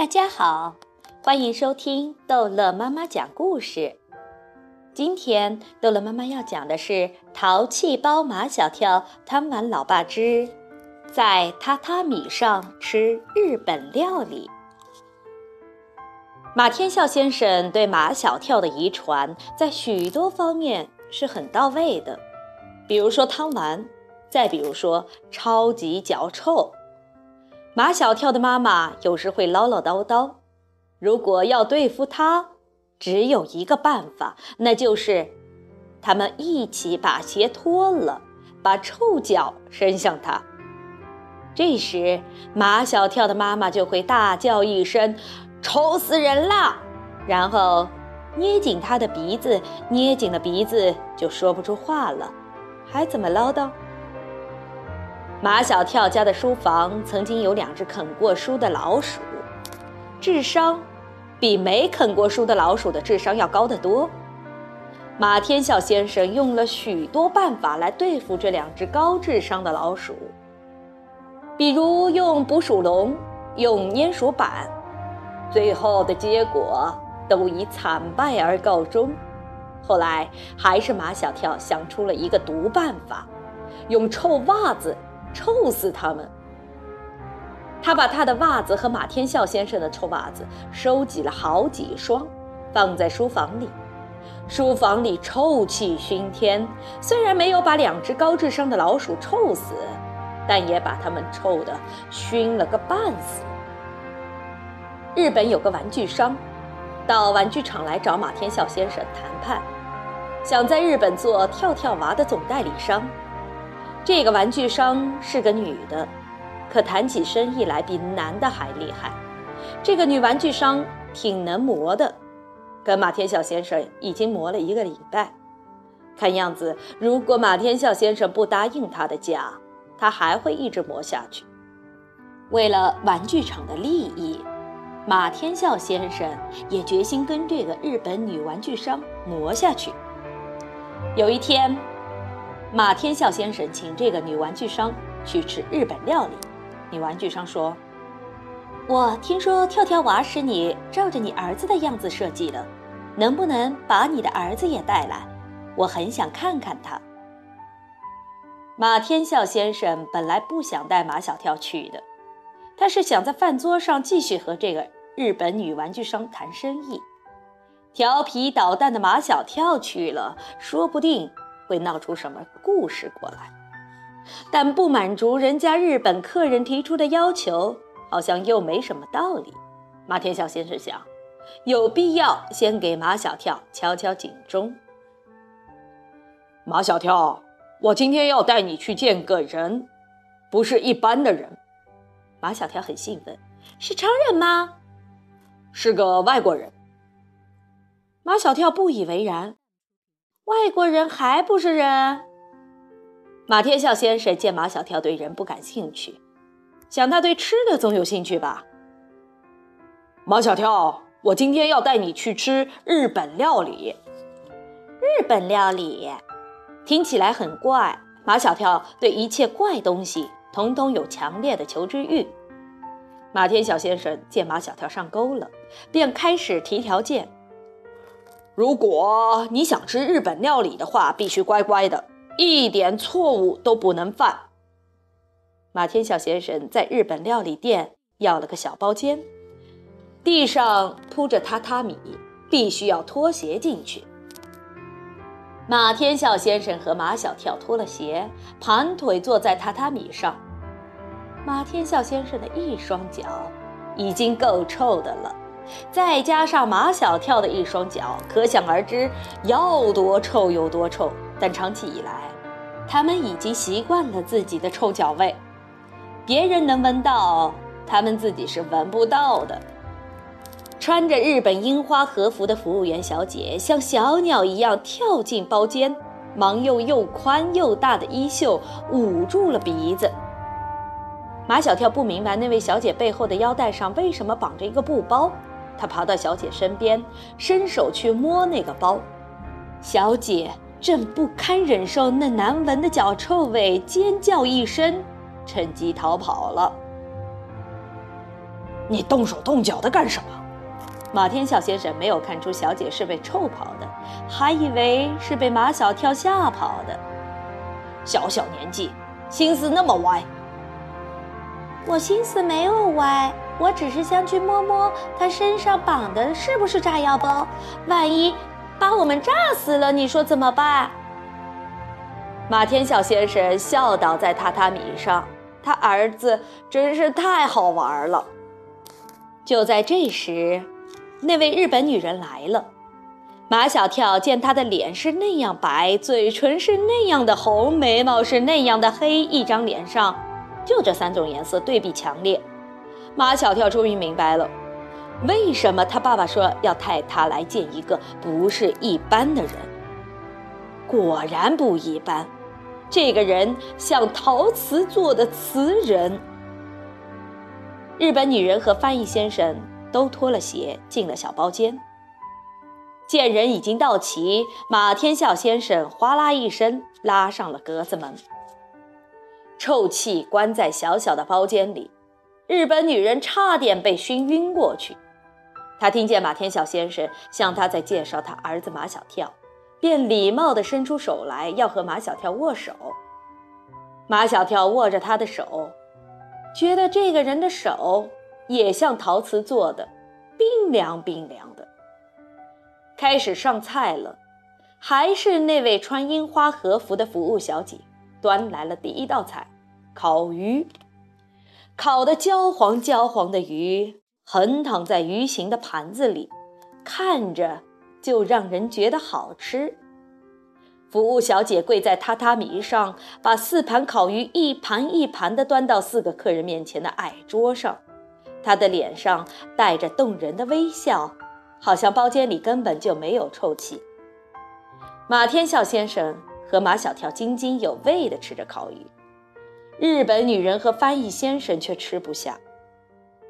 大家好，欢迎收听逗乐妈妈讲故事。今天逗乐妈妈要讲的是《淘气包马小跳贪玩老爸之在榻榻米上吃日本料理》。马天笑先生对马小跳的遗传在许多方面是很到位的，比如说贪玩，再比如说超级脚臭。马小跳的妈妈有时会唠唠叨叨，如果要对付他，只有一个办法，那就是他们一起把鞋脱了，把臭脚伸向他。这时，马小跳的妈妈就会大叫一声：“臭死人了！”然后捏紧他的鼻子，捏紧了鼻子就说不出话了，还怎么唠叨？马小跳家的书房曾经有两只啃过书的老鼠，智商比没啃过书的老鼠的智商要高得多。马天笑先生用了许多办法来对付这两只高智商的老鼠，比如用捕鼠笼，用粘鼠板，最后的结果都以惨败而告终。后来还是马小跳想出了一个毒办法，用臭袜子。臭死他们！他把他的袜子和马天笑先生的臭袜子收集了好几双，放在书房里。书房里臭气熏天，虽然没有把两只高智商的老鼠臭死，但也把他们臭得熏了个半死。日本有个玩具商，到玩具厂来找马天笑先生谈判，想在日本做跳跳娃的总代理商。这个玩具商是个女的，可谈起生意来比男的还厉害。这个女玩具商挺能磨的，跟马天笑先生已经磨了一个礼拜。看样子，如果马天笑先生不答应她的价，她还会一直磨下去。为了玩具厂的利益，马天笑先生也决心跟这个日本女玩具商磨下去。有一天。马天笑先生请这个女玩具商去吃日本料理。女玩具商说：“我听说跳跳娃是你照着你儿子的样子设计的，能不能把你的儿子也带来？我很想看看他。”马天笑先生本来不想带马小跳去的，他是想在饭桌上继续和这个日本女玩具商谈生意。调皮捣蛋的马小跳去了，说不定。会闹出什么故事过来？但不满足人家日本客人提出的要求，好像又没什么道理。马天笑先生想，有必要先给马小跳敲敲警钟。马小跳，我今天要带你去见个人，不是一般的人。马小跳很兴奋，是超人吗？是个外国人。马小跳不以为然。外国人还不是人？马天笑先生见马小跳对人不感兴趣，想他对吃的总有兴趣吧？马小跳，我今天要带你去吃日本料理。日本料理听起来很怪。马小跳对一切怪东西统统有强烈的求知欲。马天笑先生见马小跳上钩了，便开始提条件。如果你想吃日本料理的话，必须乖乖的，一点错误都不能犯。马天笑先生在日本料理店要了个小包间，地上铺着榻榻米，必须要脱鞋进去。马天笑先生和马小跳脱了鞋，盘腿坐在榻榻米上。马天笑先生的一双脚已经够臭的了。再加上马小跳的一双脚，可想而知要多臭有多臭。但长期以来，他们已经习惯了自己的臭脚味，别人能闻到，他们自己是闻不到的。穿着日本樱花和服的服务员小姐像小鸟一样跳进包间，忙用又宽又大的衣袖捂住了鼻子。马小跳不明白那位小姐背后的腰带上为什么绑着一个布包。他爬到小姐身边，伸手去摸那个包，小姐正不堪忍受那难闻的脚臭味，尖叫一声，趁机逃跑了。你动手动脚的干什么？马天笑先生没有看出小姐是被臭跑的，还以为是被马小跳吓跑的。小小年纪，心思那么歪。我心思没有歪，我只是想去摸摸他身上绑的是不是炸药包，万一把我们炸死了，你说怎么办？马天笑先生笑倒在榻榻米上，他儿子真是太好玩了。就在这时，那位日本女人来了。马小跳见她的脸是那样白，嘴唇是那样的红，眉毛是那样的黑，一张脸上就这三种颜色对比强烈。马小跳终于明白了，为什么他爸爸说要带他来见一个不是一般的人。果然不一般，这个人像陶瓷做的瓷人。日本女人和翻译先生都脱了鞋进了小包间。见人已经到齐，马天笑先生哗啦一声拉上了格子门。臭气关在小小的包间里，日本女人差点被熏晕过去。她听见马天笑先生向她在介绍他儿子马小跳，便礼貌地伸出手来要和马小跳握手。马小跳握着她的手。觉得这个人的手也像陶瓷做的，冰凉冰凉的。开始上菜了，还是那位穿樱花和服的服务小姐端来了第一道菜——烤鱼。烤得焦黄焦黄的鱼横躺在鱼形的盘子里，看着就让人觉得好吃。服务小姐跪在榻榻米上，把四盘烤鱼一盘一盘地端到四个客人面前的矮桌上。她的脸上带着动人的微笑，好像包间里根本就没有臭气。马天笑先生和马小跳津津有味地吃着烤鱼，日本女人和翻译先生却吃不下。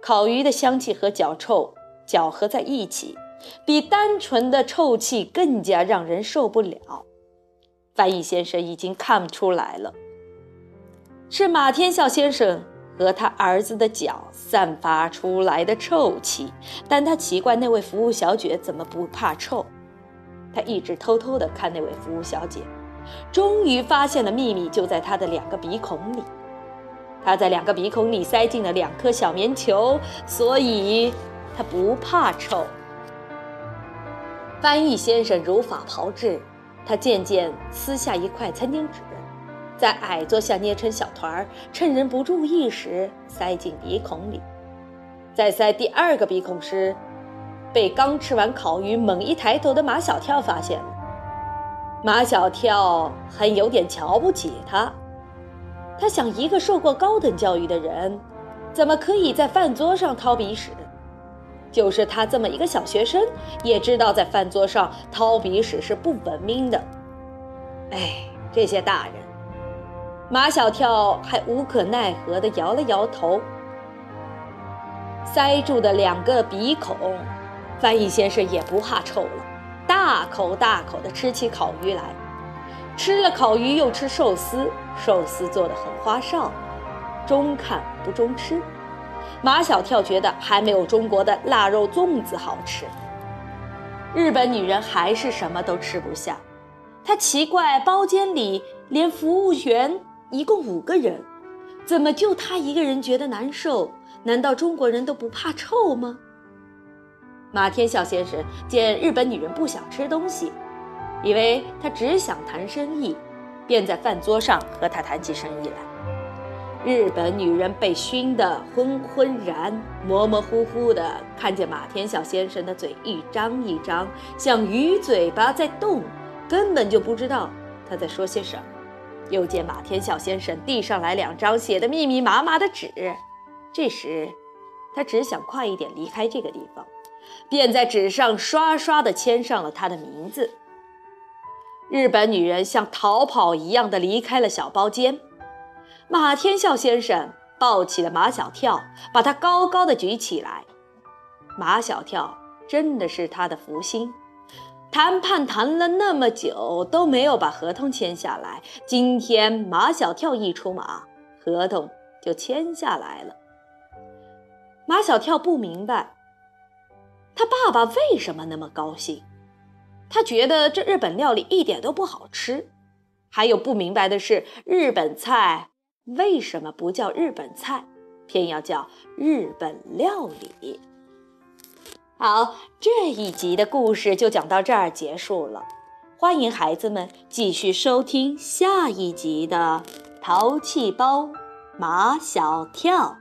烤鱼的香气和脚臭搅合在一起，比单纯的臭气更加让人受不了。翻译先生已经看不出来了，是马天笑先生和他儿子的脚散发出来的臭气，但他奇怪那位服务小姐怎么不怕臭。他一直偷偷地看那位服务小姐，终于发现了秘密就在他的两个鼻孔里。他在两个鼻孔里塞进了两颗小棉球，所以他不怕臭。翻译先生如法炮制。他渐渐撕下一块餐巾纸，在矮桌下捏成小团儿，趁人不注意时塞进鼻孔里。在塞第二个鼻孔时，被刚吃完烤鱼猛一抬头的马小跳发现了。马小跳还有点瞧不起他，他想：一个受过高等教育的人，怎么可以在饭桌上掏鼻屎？就是他这么一个小学生，也知道在饭桌上掏鼻屎是不文明的。哎，这些大人，马小跳还无可奈何地摇了摇头。塞住的两个鼻孔，翻译先生也不怕臭了，大口大口地吃起烤鱼来。吃了烤鱼又吃寿司，寿司做的很花哨，中看不中吃。马小跳觉得还没有中国的腊肉粽子好吃。日本女人还是什么都吃不下，她奇怪包间里连服务员一共五个人，怎么就她一个人觉得难受？难道中国人都不怕臭吗？马天笑先生见日本女人不想吃东西，以为她只想谈生意，便在饭桌上和她谈起生意来。日本女人被熏得昏昏然、模模糊糊的，看见马天笑先生的嘴一张一张，像鱼嘴巴在动，根本就不知道他在说些什么。又见马天笑先生递上来两张写的密密麻麻的纸，这时他只想快一点离开这个地方，便在纸上刷刷地签上了他的名字。日本女人像逃跑一样的离开了小包间。马天笑先生抱起了马小跳，把他高高的举起来。马小跳真的是他的福星，谈判谈了那么久都没有把合同签下来，今天马小跳一出马，合同就签下来了。马小跳不明白，他爸爸为什么那么高兴。他觉得这日本料理一点都不好吃。还有不明白的是，日本菜为什么不叫日本菜，偏要叫日本料理？好，这一集的故事就讲到这儿结束了。欢迎孩子们继续收听下一集的《淘气包马小跳》。